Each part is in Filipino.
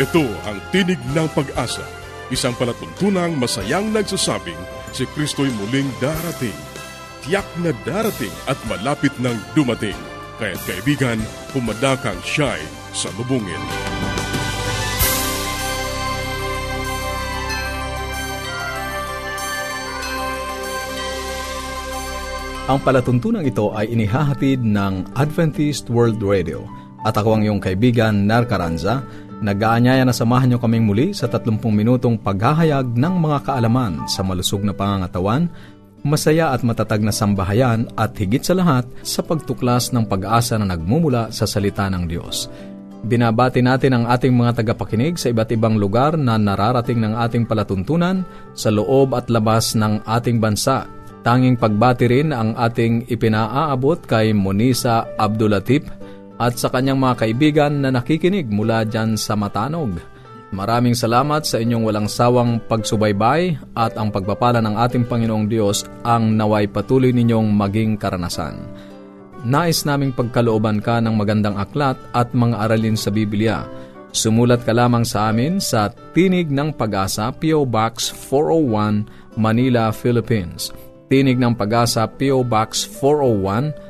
Ito ang tinig ng pag-asa, isang palatuntunang masayang nagsasabing si Kristo'y muling darating. Tiyak na darating at malapit nang dumating. Kaya't kaibigan, pumadakang siya'y sa lubungin. Ang palatuntunang ito ay inihahatid ng Adventist World Radio at ako ang iyong kaibigan, Nar Caranza, nag-aanyaya na samahan niyo kaming muli sa 30 minutong paghahayag ng mga kaalaman sa malusog na pangangatawan, masaya at matatag na sambahayan at higit sa lahat sa pagtuklas ng pag-asa na nagmumula sa salita ng Diyos. Binabati natin ang ating mga tagapakinig sa iba't ibang lugar na nararating ng ating palatuntunan sa loob at labas ng ating bansa Tanging pagbati rin ang ating ipinaaabot kay Monisa Abdulatif at sa kanyang mga kaibigan na nakikinig mula dyan sa Matanog. Maraming salamat sa inyong walang sawang pagsubaybay at ang pagpapala ng ating Panginoong Diyos ang naway patuloy ninyong maging karanasan. Nais naming pagkalooban ka ng magandang aklat at mga aralin sa Biblia. Sumulat ka lamang sa amin sa Tinig ng Pag-asa, P.O. Box 401, Manila, Philippines Tinig ng Pag-asa PO Box 401,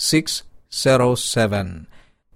0968-8536-607.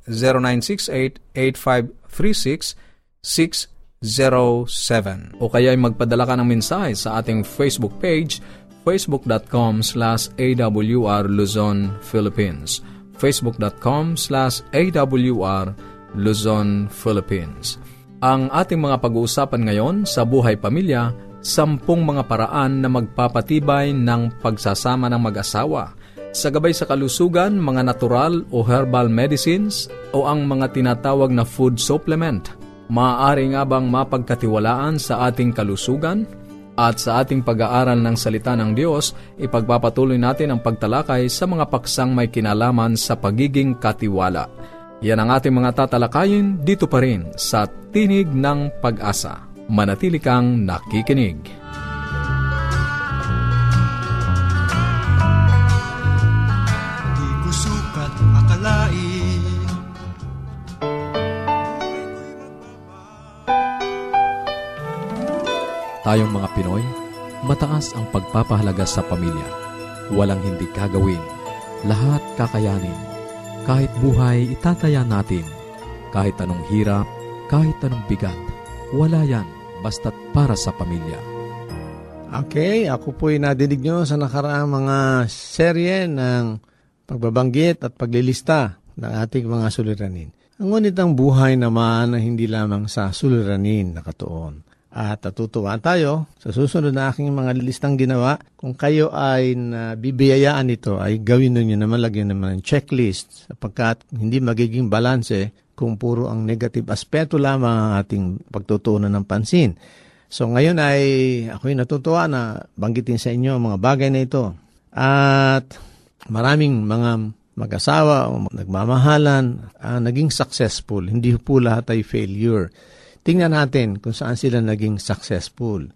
0968-8536-607. O kaya ay magpadala ka ng mensahe sa ating Facebook page, facebook.com slash awr Luzon, Philippines. facebook.com slash awr Luzon, Philippines. Ang ating mga pag-uusapan ngayon sa buhay pamilya sampung mga paraan na magpapatibay ng pagsasama ng mag-asawa. Sa gabay sa kalusugan, mga natural o herbal medicines o ang mga tinatawag na food supplement. Maaari nga bang mapagkatiwalaan sa ating kalusugan? At sa ating pag-aaral ng salita ng Diyos, ipagpapatuloy natin ang pagtalakay sa mga paksang may kinalaman sa pagiging katiwala. Yan ang ating mga tatalakayin dito pa rin sa Tinig ng Pag-asa manatili kang nakikinig. Tayong mga Pinoy, mataas ang pagpapahalaga sa pamilya. Walang hindi kagawin, lahat kakayanin. Kahit buhay, itataya natin. Kahit anong hirap, kahit anong bigat, wala yan basta't para sa pamilya. Okay, ako po'y nadinig nyo sa nakaraang mga serye ng pagbabanggit at paglilista ng ating mga suliranin. Ngunit ang buhay naman na hindi lamang sa suliranin nakatuon. At natutuwa tayo sa susunod na aking mga listang ginawa. Kung kayo ay bibiyayaan ito, ay gawin ninyo naman, lagyan naman ng checklist sapagkat hindi magiging balanse kung puro ang negative aspeto lamang ang ating pagtutunan ng pansin. So ngayon ay ako'y natutuwa na banggitin sa inyo mga bagay na ito. At maraming mga mag-asawa o nagmamahalan uh, naging successful. Hindi po lahat ay failure. Tingnan natin kung saan sila naging successful.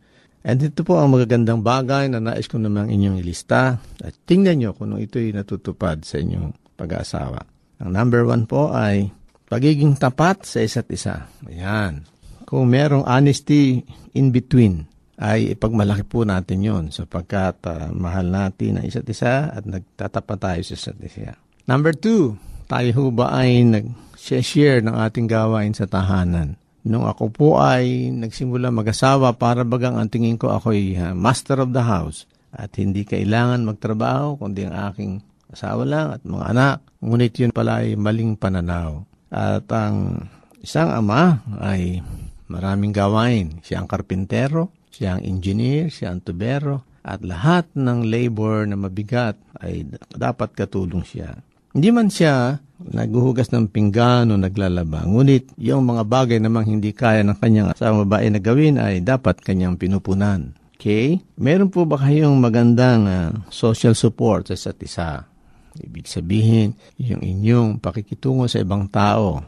And ito po ang magagandang bagay na nais ko namang inyong ilista. At tingnan nyo kung ito'y natutupad sa inyong pag-aasawa. Ang number one po ay Pagiging tapat sa isa't isa. Ayan. Kung merong honesty in between, ay ipagmalaki po natin yon sapagkat uh, mahal natin ang isa't isa at nagtatapat tayo sa isa't isa. Number two, tayo ho ba ay nag-share ng ating gawain sa tahanan? Nung ako po ay nagsimula mag-asawa, para bagang ang tingin ko ako'y uh, master of the house at hindi kailangan magtrabaho kundi ang aking asawa lang at mga anak. Ngunit yun pala ay maling pananaw. At ang isang ama ay maraming gawain. Siya ang karpintero, siya ang engineer, siya ang tubero, at lahat ng labor na mabigat ay dapat katulong siya. Hindi man siya naghuhugas ng pinggan o naglalaba. Ngunit yung mga bagay namang hindi kaya ng kanyang asawang babae na gawin ay dapat kanyang pinupunan. Okay? Meron po ba kayong magandang uh, social support sa isa't isa? Ibig sabihin, yung inyong pakikitungo sa ibang tao.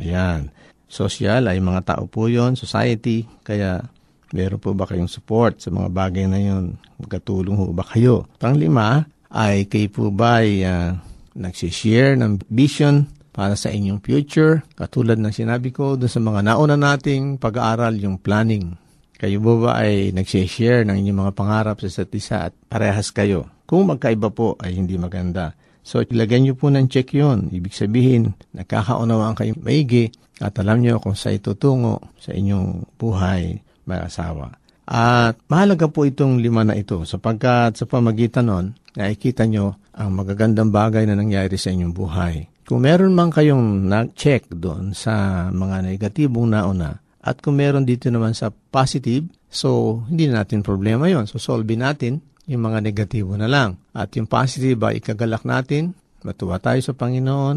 Ayan. Social ay mga tao po yon, society. Kaya meron po ba kayong support sa mga bagay na yon? Magkatulong ho ba kayo? Panglima ay kayo po ba ay uh, nagsishare ng vision para sa inyong future. Katulad ng sinabi ko doon sa mga nauna nating pag-aaral, yung planning. Kayo ba ba ay nagsishare ng inyong mga pangarap sa isa't isa at parehas kayo? Kung magkaiba po ay hindi maganda. So, ilagay niyo po ng check yon. Ibig sabihin, nakakaunawaan kayo maigi at alam niyo kung sa itutungo sa inyong buhay may asawa. At mahalaga po itong lima na ito sapagkat sa pamagitan nun, nakikita nyo ang magagandang bagay na nangyari sa inyong buhay. Kung meron man kayong nag-check doon sa mga negatibong nauna at kung meron dito naman sa positive, so hindi natin problema yon So solve natin yung mga negatibo na lang. At yung positive ay ikagalak natin, matuwa tayo sa Panginoon,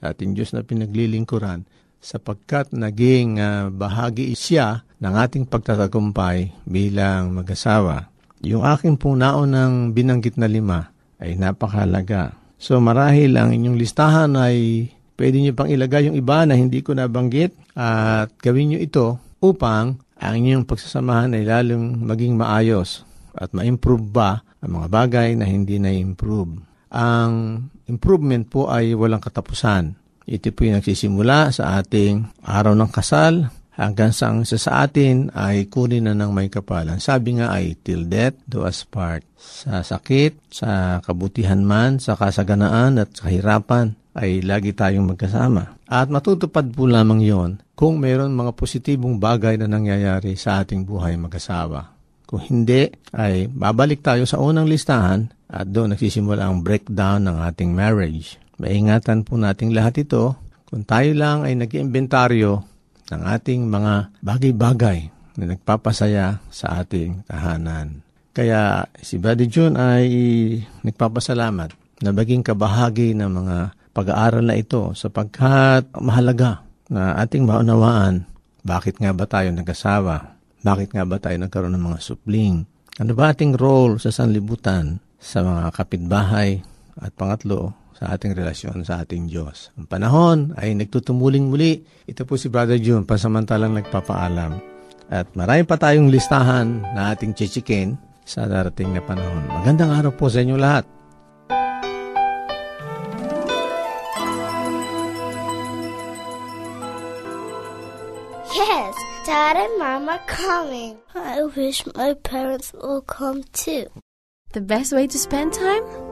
sa ating Diyos na pinaglilingkuran, sapagkat naging uh, bahagi siya ng ating pagtatagumpay bilang mag-asawa. Yung aking pong naunang binanggit na lima ay napakalaga. So marahil ang inyong listahan ay pwede nyo pang ilagay yung iba na hindi ko nabanggit at gawin nyo ito upang ang inyong pagsasamahan ay lalong maging maayos at ma-improve ba ang mga bagay na hindi na-improve. Ang improvement po ay walang katapusan. Ito po yung nagsisimula sa ating araw ng kasal hanggang sa ang isa sa atin ay kunin na ng may kapalan. Sabi nga ay till death do us part. Sa sakit, sa kabutihan man, sa kasaganaan at sa kahirapan ay lagi tayong magkasama. At matutupad po lamang yon kung mayroon mga positibong bagay na nangyayari sa ating buhay mag-asawa. Kung hindi, ay babalik tayo sa unang listahan at doon nagsisimula ang breakdown ng ating marriage. Maingatan po nating lahat ito kung tayo lang ay nag-iimbentaryo ng ating mga bagay-bagay na nagpapasaya sa ating tahanan. Kaya si Brother June ay nagpapasalamat na maging kabahagi ng mga pag-aaral na ito sapagkat mahalaga na ating maunawaan bakit nga ba tayo nag-asawa? Bakit nga ba tayo nagkaroon ng mga supling? Ano ba ating role sa sanlibutan sa mga kapitbahay? At pangatlo, sa ating relasyon sa ating Diyos. Ang panahon ay nagtutumuling muli. Ito po si Brother June, pasamantalang nagpapaalam. At marami pa tayong listahan na ating chichikin sa darating na panahon. Magandang araw po sa inyo lahat. Yes, Dad and Mom are coming. I wish my parents will come too. The best way to spend time?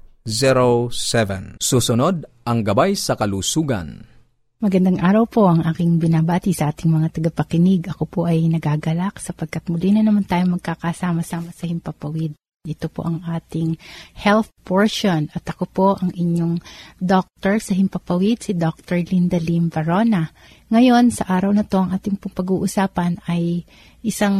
Susunod ang gabay sa kalusugan. Magandang araw po ang aking binabati sa ating mga tagapakinig. Ako po ay nagagalak sapagkat muli na naman tayo magkakasama-sama sa Himpapawid. Ito po ang ating health portion at ako po ang inyong doctor sa Himpapawid, si Dr. Linda Lim Varona. Ngayon, sa araw na to, ang ating pag-uusapan ay isang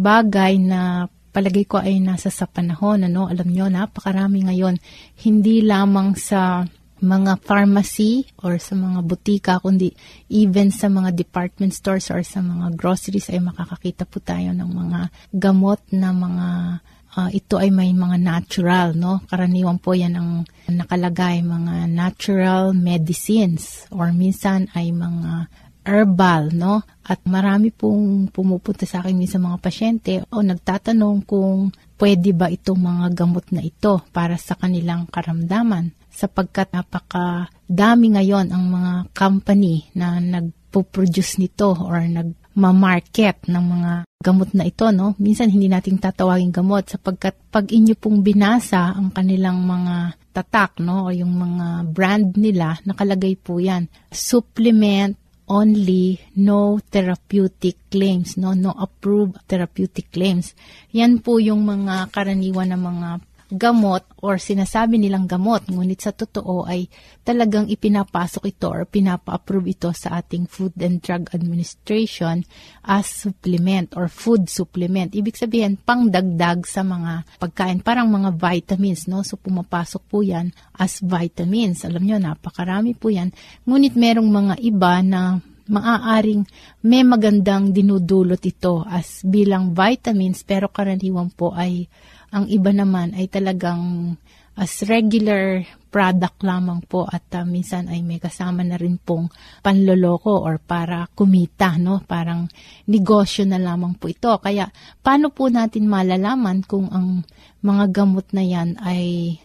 bagay na palagay ko ay nasa sa panahon. Ano? Alam nyo, napakarami ngayon, hindi lamang sa mga pharmacy or sa mga butika, kundi even sa mga department stores or sa mga groceries ay makakakita po tayo ng mga gamot na mga uh, ito ay may mga natural, no? Karaniwan po yan ang nakalagay, mga natural medicines or minsan ay mga herbal, no? At marami pong pumupunta sa akin minsan mga pasyente o nagtatanong kung pwede ba itong mga gamot na ito para sa kanilang karamdaman sapagkat napaka dami ngayon ang mga company na nagpo-produce nito or nagma-market ng mga gamot na ito, no? Minsan hindi nating tatawagin gamot sapagkat pag inyo pong binasa ang kanilang mga tatak, no? O yung mga brand nila, nakalagay po yan. Supplement only no therapeutic claims, no no approved therapeutic claims. Yan po yung mga karaniwan ng mga gamot or sinasabi nilang gamot, ngunit sa totoo ay talagang ipinapasok ito or pinapa-approve ito sa ating Food and Drug Administration as supplement or food supplement. Ibig sabihin, pangdagdag sa mga pagkain, parang mga vitamins, no? So, pumapasok po yan as vitamins. Alam nyo, napakarami po yan. Ngunit merong mga iba na maaaring may magandang dinudulot ito as bilang vitamins pero karaniwan po ay ang iba naman ay talagang as regular product lamang po at uh, minsan ay may kasama na rin pong panloloko or para kumita, no? Parang negosyo na lamang po ito. Kaya paano po natin malalaman kung ang mga gamot na yan ay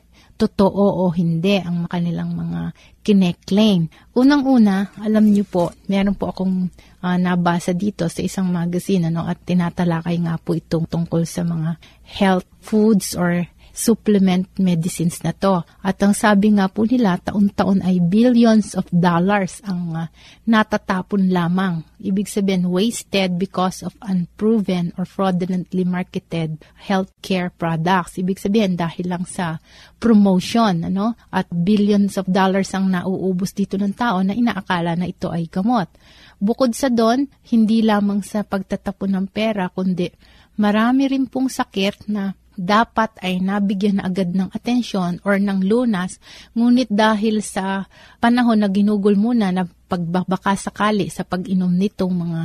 totoo o hindi ang kanilang mga kineklaim. Unang-una, alam niyo po, meron po akong uh, nabasa dito sa isang magazine ano, at tinatalakay nga po itong tungkol sa mga health foods or supplement medicines na to. At ang sabi nga po nila, taon-taon ay billions of dollars ang uh, natatapon lamang. Ibig sabihin, wasted because of unproven or fraudulently marketed healthcare products. Ibig sabihin, dahil lang sa promotion, ano? At billions of dollars ang nauubos dito ng tao na inaakala na ito ay gamot. Bukod sa doon, hindi lamang sa pagtatapon ng pera, kundi marami rin pong sakit na dapat ay nabigyan na agad ng atensyon or ng lunas, ngunit dahil sa panahon na ginugol muna na pagbabaka sakali sa pag-inom nitong mga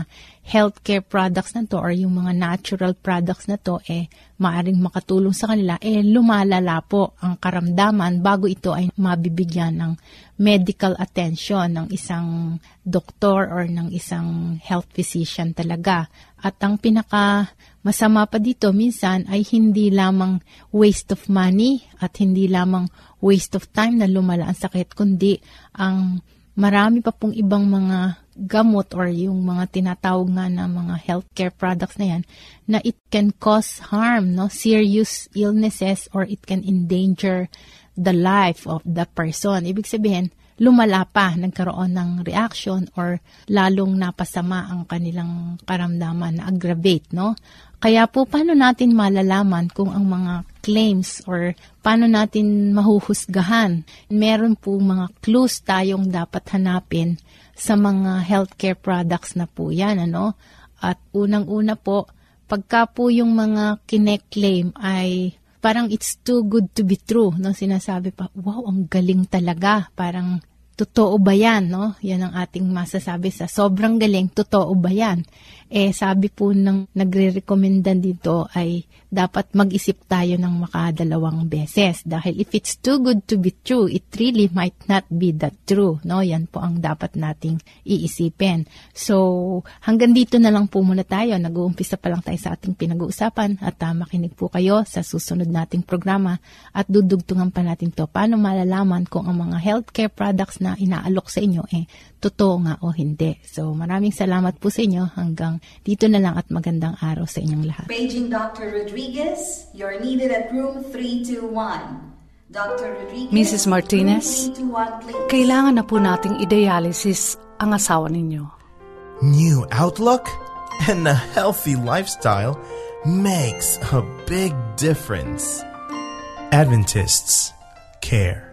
healthcare products na to or yung mga natural products na to, eh, maaring makatulong sa kanila, eh, lumalala po ang karamdaman bago ito ay mabibigyan ng medical attention ng isang doktor or ng isang health physician talaga. At ang pinaka masama pa dito minsan ay hindi lamang waste of money at hindi lamang waste of time na lumala ang sakit, kundi ang marami pa pong ibang mga gamot or yung mga tinatawag nga na mga healthcare products na yan na it can cause harm, no? Serious illnesses or it can endanger the life of the person. Ibig sabihin, lumala pa, nagkaroon ng reaction or lalong napasama ang kanilang karamdaman na aggravate, no? Kaya po, paano natin malalaman kung ang mga claims or paano natin mahuhusgahan? Meron po mga clues tayong dapat hanapin sa mga healthcare products na po yan, ano? At unang-una po, pagka po yung mga kine-claim ay parang it's too good to be true, no? Sinasabi pa, wow, ang galing talaga. Parang totoo ba yan, no? Yan ang ating masasabi sa sobrang galing, totoo ba yan? Eh, sabi po ng nagre-recommenda dito ay dapat mag-isip tayo ng makadalawang beses. Dahil if it's too good to be true, it really might not be that true. No? Yan po ang dapat nating iisipin. So, hanggang dito na lang po muna tayo. Nag-uumpisa pa lang tayo sa ating pinag-uusapan at uh, makinig po kayo sa susunod nating programa at dudugtungan pa natin to. Paano malalaman kung ang mga healthcare products na inaalok sa inyo eh totoo nga o hindi. So maraming salamat po sa inyo hanggang dito na lang at magandang araw sa inyong lahat. Paging Dr. Rodriguez, you're needed at room 321. Dr. Rodriguez, Mrs. Martinez, kailangan na po nating idealisis ang asawa ninyo. New outlook and a healthy lifestyle makes a big difference. Adventists care.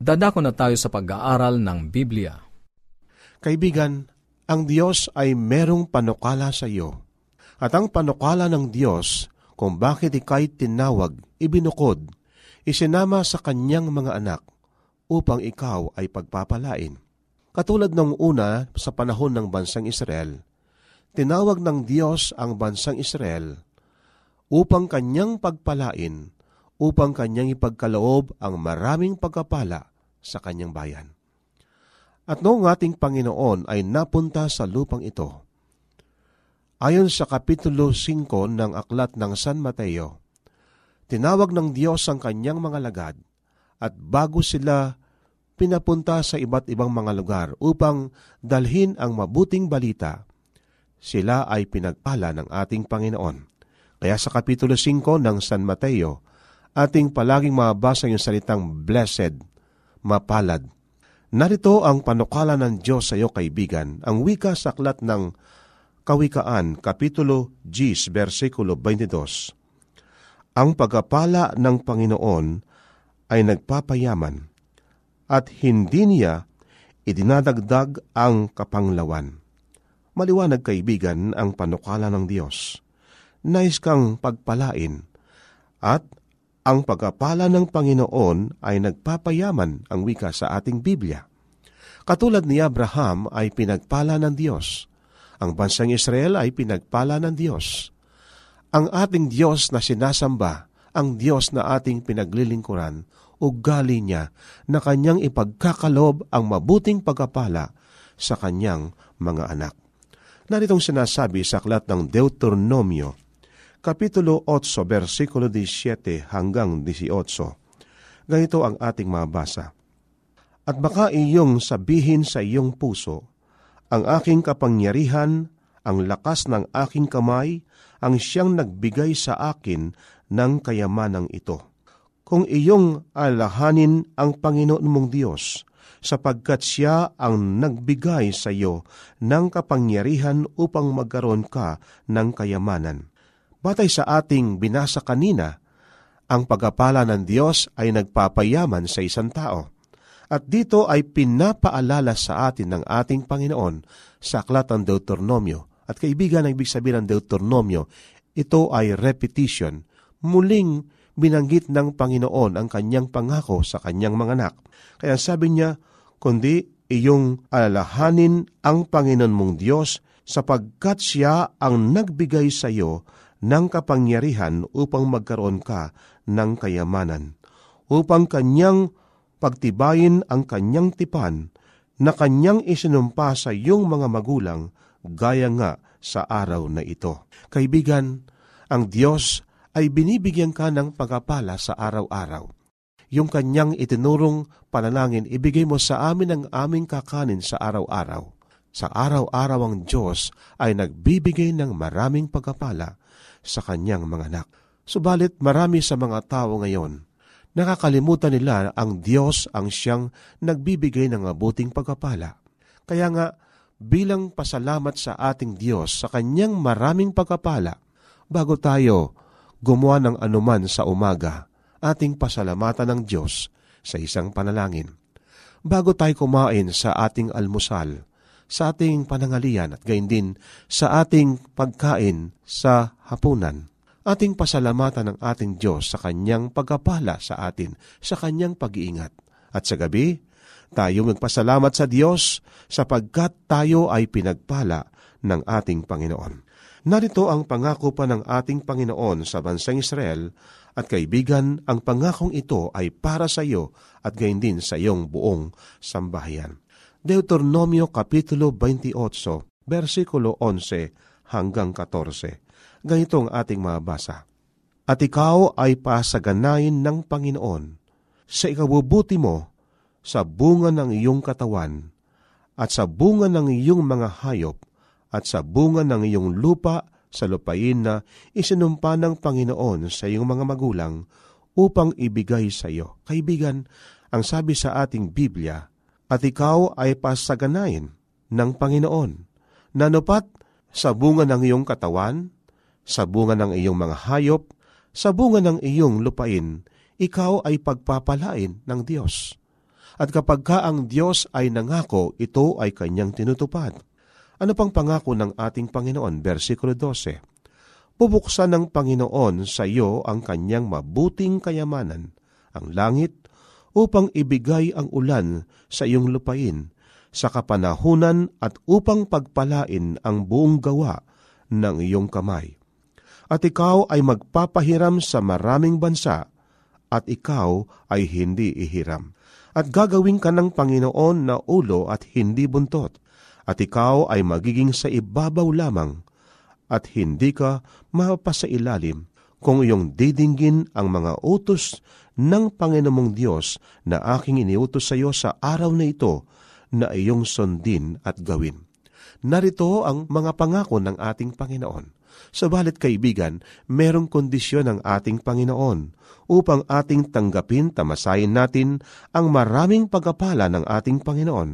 Dadako na tayo sa pag-aaral ng Biblia. Kaibigan, ang Diyos ay merong panukala sa iyo. At ang panukala ng Diyos kung bakit ikay tinawag, ibinukod, isinama sa kanyang mga anak upang ikaw ay pagpapalain. Katulad ng una sa panahon ng bansang Israel, tinawag ng Diyos ang bansang Israel upang kanyang pagpalain, upang kanyang ipagkaloob ang maraming pagkapala sa kanyang bayan. At noong ating Panginoon ay napunta sa lupang ito, ayon sa Kapitulo 5 ng Aklat ng San Mateo, tinawag ng Diyos ang kanyang mga lagad at bago sila pinapunta sa iba't ibang mga lugar upang dalhin ang mabuting balita, sila ay pinagpala ng ating Panginoon. Kaya sa Kapitulo 5 ng San Mateo, ating palaging mabasa yung salitang blessed, mapalad, Narito ang panukala ng Diyos sa iyo kaibigan, ang wika sa aklat ng Kawikaan, Kapitulo 10, versikulo 22. Ang pagkapala ng Panginoon ay nagpapayaman at hindi niya idinadagdag ang kapanglawan. Maliwanag kaibigan ang panukala ng Diyos. Nais kang pagpalain at ang pagkapala ng Panginoon ay nagpapayaman ang wika sa ating Biblia. Katulad ni Abraham ay pinagpala ng Diyos. Ang bansang Israel ay pinagpala ng Diyos. Ang ating Diyos na sinasamba, ang Diyos na ating pinaglilingkuran, ugali niya na kanyang ipagkakalob ang mabuting pagkapala sa kanyang mga anak. Naritong sinasabi sa aklat ng Deuteronomio Kapitulo 8, versikulo 17 hanggang 18. Ganito ang ating mabasa. At baka iyong sabihin sa iyong puso, ang aking kapangyarihan, ang lakas ng aking kamay, ang siyang nagbigay sa akin ng kayamanang ito. Kung iyong alahanin ang Panginoon mong Diyos, sapagkat siya ang nagbigay sa iyo ng kapangyarihan upang magkaroon ka ng kayamanan Batay sa ating binasa kanina, ang pagkapala ng Diyos ay nagpapayaman sa isang tao. At dito ay pinapaalala sa atin ng ating Panginoon sa aklat ng Deuteronomio. At kaibigan, ang ibig sabihin ng Deuteronomio, ito ay repetition. Muling binanggit ng Panginoon ang kanyang pangako sa kanyang mga anak. Kaya sabi niya, kundi iyong alalahanin ang Panginoon mong Diyos sapagkat siya ang nagbigay sa iyo ng kapangyarihan upang magkaroon ka ng kayamanan, upang kanyang pagtibayin ang kanyang tipan na kanyang isinumpa sa iyong mga magulang gaya nga sa araw na ito. Kaibigan, ang Diyos ay binibigyan ka ng pagkapala sa araw-araw. Yung kanyang itinurong panalangin, ibigay mo sa amin ang aming kakanin sa araw-araw. Sa araw-araw ang Diyos ay nagbibigay ng maraming pagkapala sa kanyang mga anak. Subalit marami sa mga tao ngayon, nakakalimutan nila ang Diyos ang siyang nagbibigay ng mabuting pagkapala. Kaya nga, bilang pasalamat sa ating Diyos sa kanyang maraming pagkapala, bago tayo gumawa ng anuman sa umaga, ating pasalamatan ng Diyos sa isang panalangin. Bago tayo kumain sa ating almusal, sa ating panangalian at gayon din sa ating pagkain sa hapunan. Ating pasalamatan ng ating Diyos sa Kanyang pagkapala sa atin, sa Kanyang pag-iingat. At sa gabi, tayo magpasalamat sa Diyos sapagkat tayo ay pinagpala ng ating Panginoon. Narito ang pangako pa ng ating Panginoon sa bansang Israel at kaibigan, ang pangakong ito ay para sa iyo at gayon din sa iyong buong sambahayan. Deuteronomio Kapitulo 28, versikulo 11 hanggang 14. Ganito ang ating mabasa. At ikaw ay pasaganayin ng Panginoon sa ikabubuti mo sa bunga ng iyong katawan at sa bunga ng iyong mga hayop at sa bunga ng iyong lupa sa lupain na isinumpa ng Panginoon sa iyong mga magulang upang ibigay sa iyo. Kaibigan, ang sabi sa ating Biblia, at ikaw ay pasaganayin ng Panginoon, nanupat sa bunga ng iyong katawan, sa bunga ng iyong mga hayop, sa bunga ng iyong lupain, ikaw ay pagpapalain ng Diyos. At kapag ka ang Diyos ay nangako, ito ay kanyang tinutupad. Ano pang pangako ng ating Panginoon? Versikulo 12. Bubuksan ng Panginoon sa iyo ang kanyang mabuting kayamanan, ang langit, upang ibigay ang ulan sa iyong lupain, sa kapanahunan at upang pagpalain ang buong gawa ng iyong kamay. At ikaw ay magpapahiram sa maraming bansa, at ikaw ay hindi ihiram. At gagawin ka ng Panginoon na ulo at hindi buntot, at ikaw ay magiging sa ibabaw lamang at hindi ka mapasailalim kung iyong didinggin ang mga utos ng Panginoong Diyos na aking iniutos sa iyo sa araw na ito na iyong sundin at gawin. Narito ang mga pangako ng ating Panginoon. Sabalit kaibigan, merong kondisyon ng ating Panginoon upang ating tanggapin tamasayin natin ang maraming pagkapala ng ating Panginoon.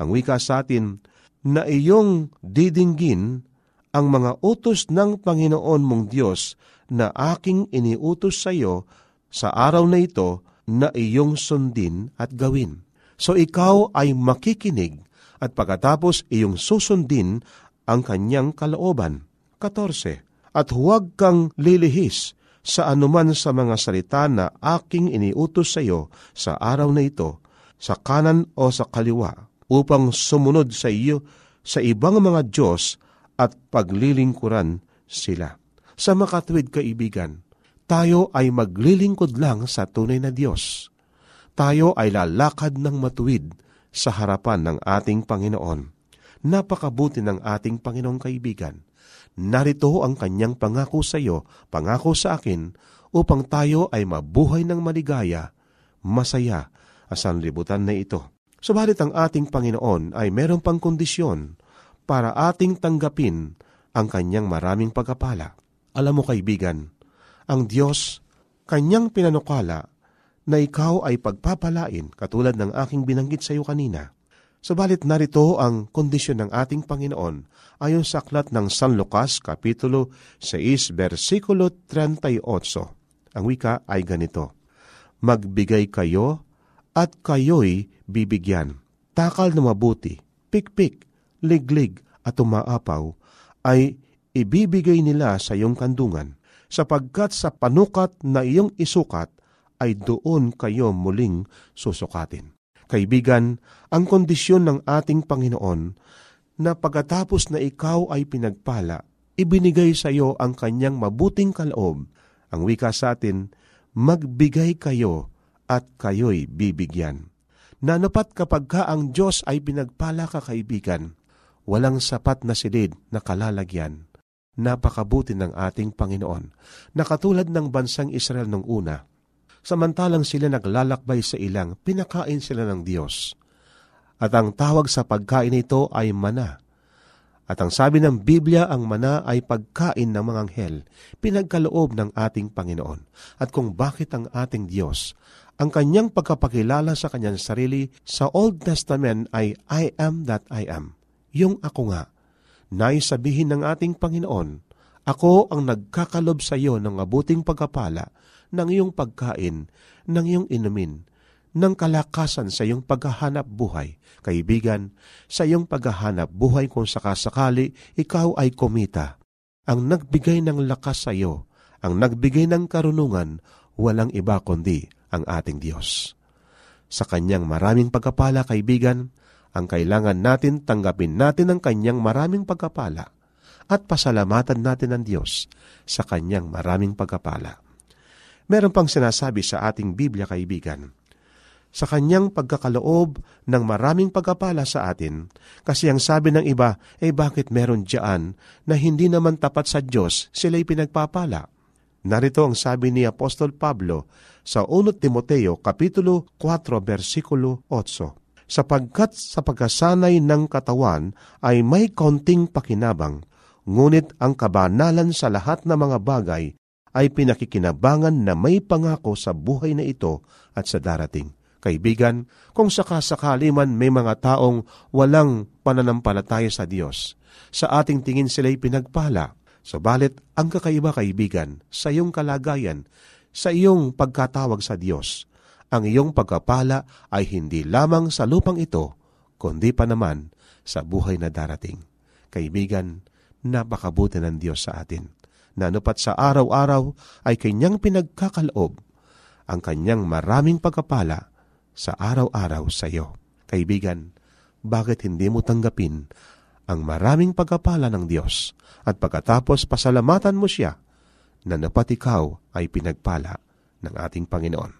Ang wika sa atin, na iyong didinggin ang mga utos ng Panginoon mong Diyos na aking iniutos sa iyo sa araw na ito na iyong sundin at gawin. So ikaw ay makikinig at pagkatapos iyong susundin ang kanyang kalooban. 14. At huwag kang lilihis sa anuman sa mga salita na aking iniutos sa iyo sa araw na ito, sa kanan o sa kaliwa, upang sumunod sa iyo sa ibang mga Diyos at paglilingkuran sila. Sa makatwid kaibigan, tayo ay maglilingkod lang sa tunay na Diyos. Tayo ay lalakad ng matuwid sa harapan ng ating Panginoon. Napakabuti ng ating Panginoong kaibigan. Narito ang kanyang pangako sa iyo, pangako sa akin, upang tayo ay mabuhay ng maligaya, masaya, asan libutan na ito. Subalit ang ating Panginoon ay meron pang kondisyon para ating tanggapin ang kanyang maraming pagkapala. Alam mo kaibigan, ang Diyos, kanyang pinanukala na ikaw ay pagpapalain katulad ng aking binanggit sa iyo kanina. Subalit narito ang kondisyon ng ating Panginoon ayon sa aklat ng San Lucas Kapitulo 6 versikulo 38. Ang wika ay ganito, Magbigay kayo at kayo'y bibigyan. Takal na mabuti, pikpik, liglig at umaapaw ay ibibigay nila sa iyong kandungan, sapagkat sa panukat na iyong isukat ay doon kayo muling susukatin. Kaibigan, ang kondisyon ng ating Panginoon na pagkatapos na ikaw ay pinagpala, ibinigay sa iyo ang kanyang mabuting kaloob. Ang wika sa atin, magbigay kayo at kayo'y bibigyan. Nanapat kapag ka ang Diyos ay pinagpala ka kaibigan, walang sapat na silid na kalalagyan. Napakabuti ng ating Panginoon, na katulad ng bansang Israel nung una, samantalang sila naglalakbay sa ilang, pinakain sila ng Diyos. At ang tawag sa pagkain ito ay mana. At ang sabi ng Biblia, ang mana ay pagkain ng mga anghel, pinagkaloob ng ating Panginoon. At kung bakit ang ating Diyos ang kanyang pagkapakilala sa kanyang sarili sa Old Testament ay I am that I am. Yung ako nga. Nais sabihin ng ating Panginoon, ako ang nagkakalob sa iyo ng mabuting pagkapala ng iyong pagkain, ng iyong inumin, ng kalakasan sa iyong paghahanap buhay. Kaibigan, sa iyong paghahanap buhay kung sakasakali ikaw ay kumita. Ang nagbigay ng lakas sa iyo, ang nagbigay ng karunungan, walang iba kundi ang ating Diyos. Sa kanyang maraming pagkapala, kaibigan, ang kailangan natin tanggapin natin ang kanyang maraming pagkapala at pasalamatan natin ang Diyos sa kanyang maraming pagkapala. Meron pang sinasabi sa ating Biblia, kaibigan, sa kanyang pagkakaloob ng maraming pagkapala sa atin, kasi ang sabi ng iba, eh bakit meron dyan na hindi naman tapat sa Diyos, sila'y pinagpapala? Narito ang sabi ni Apostol Pablo sa 1 Timoteo Kapitulo 4 versikulo 8. Sapagkat sa pagkasanay ng katawan ay may kaunting pakinabang, ngunit ang kabanalan sa lahat ng mga bagay ay pinakikinabangan na may pangako sa buhay na ito at sa darating. Kaibigan, kung sakasakali man may mga taong walang pananampalataya sa Diyos, sa ating tingin sila'y pinagpala, subalit ang kakaiba kaibigan sa iyong kalagayan, sa iyong pagkatawag sa Diyos, ang iyong pagkapala ay hindi lamang sa lupang ito, kundi pa naman sa buhay na darating. Kaibigan, napakabuti ng Diyos sa atin, na anupat sa araw-araw ay kanyang pinagkakaloob ang kanyang maraming pagkapala sa araw-araw sa iyo. Kaibigan, bakit hindi mo tanggapin ang maraming pagkapala ng Diyos at pagkatapos pasalamatan mo siya na napat ikaw ay pinagpala ng ating Panginoon.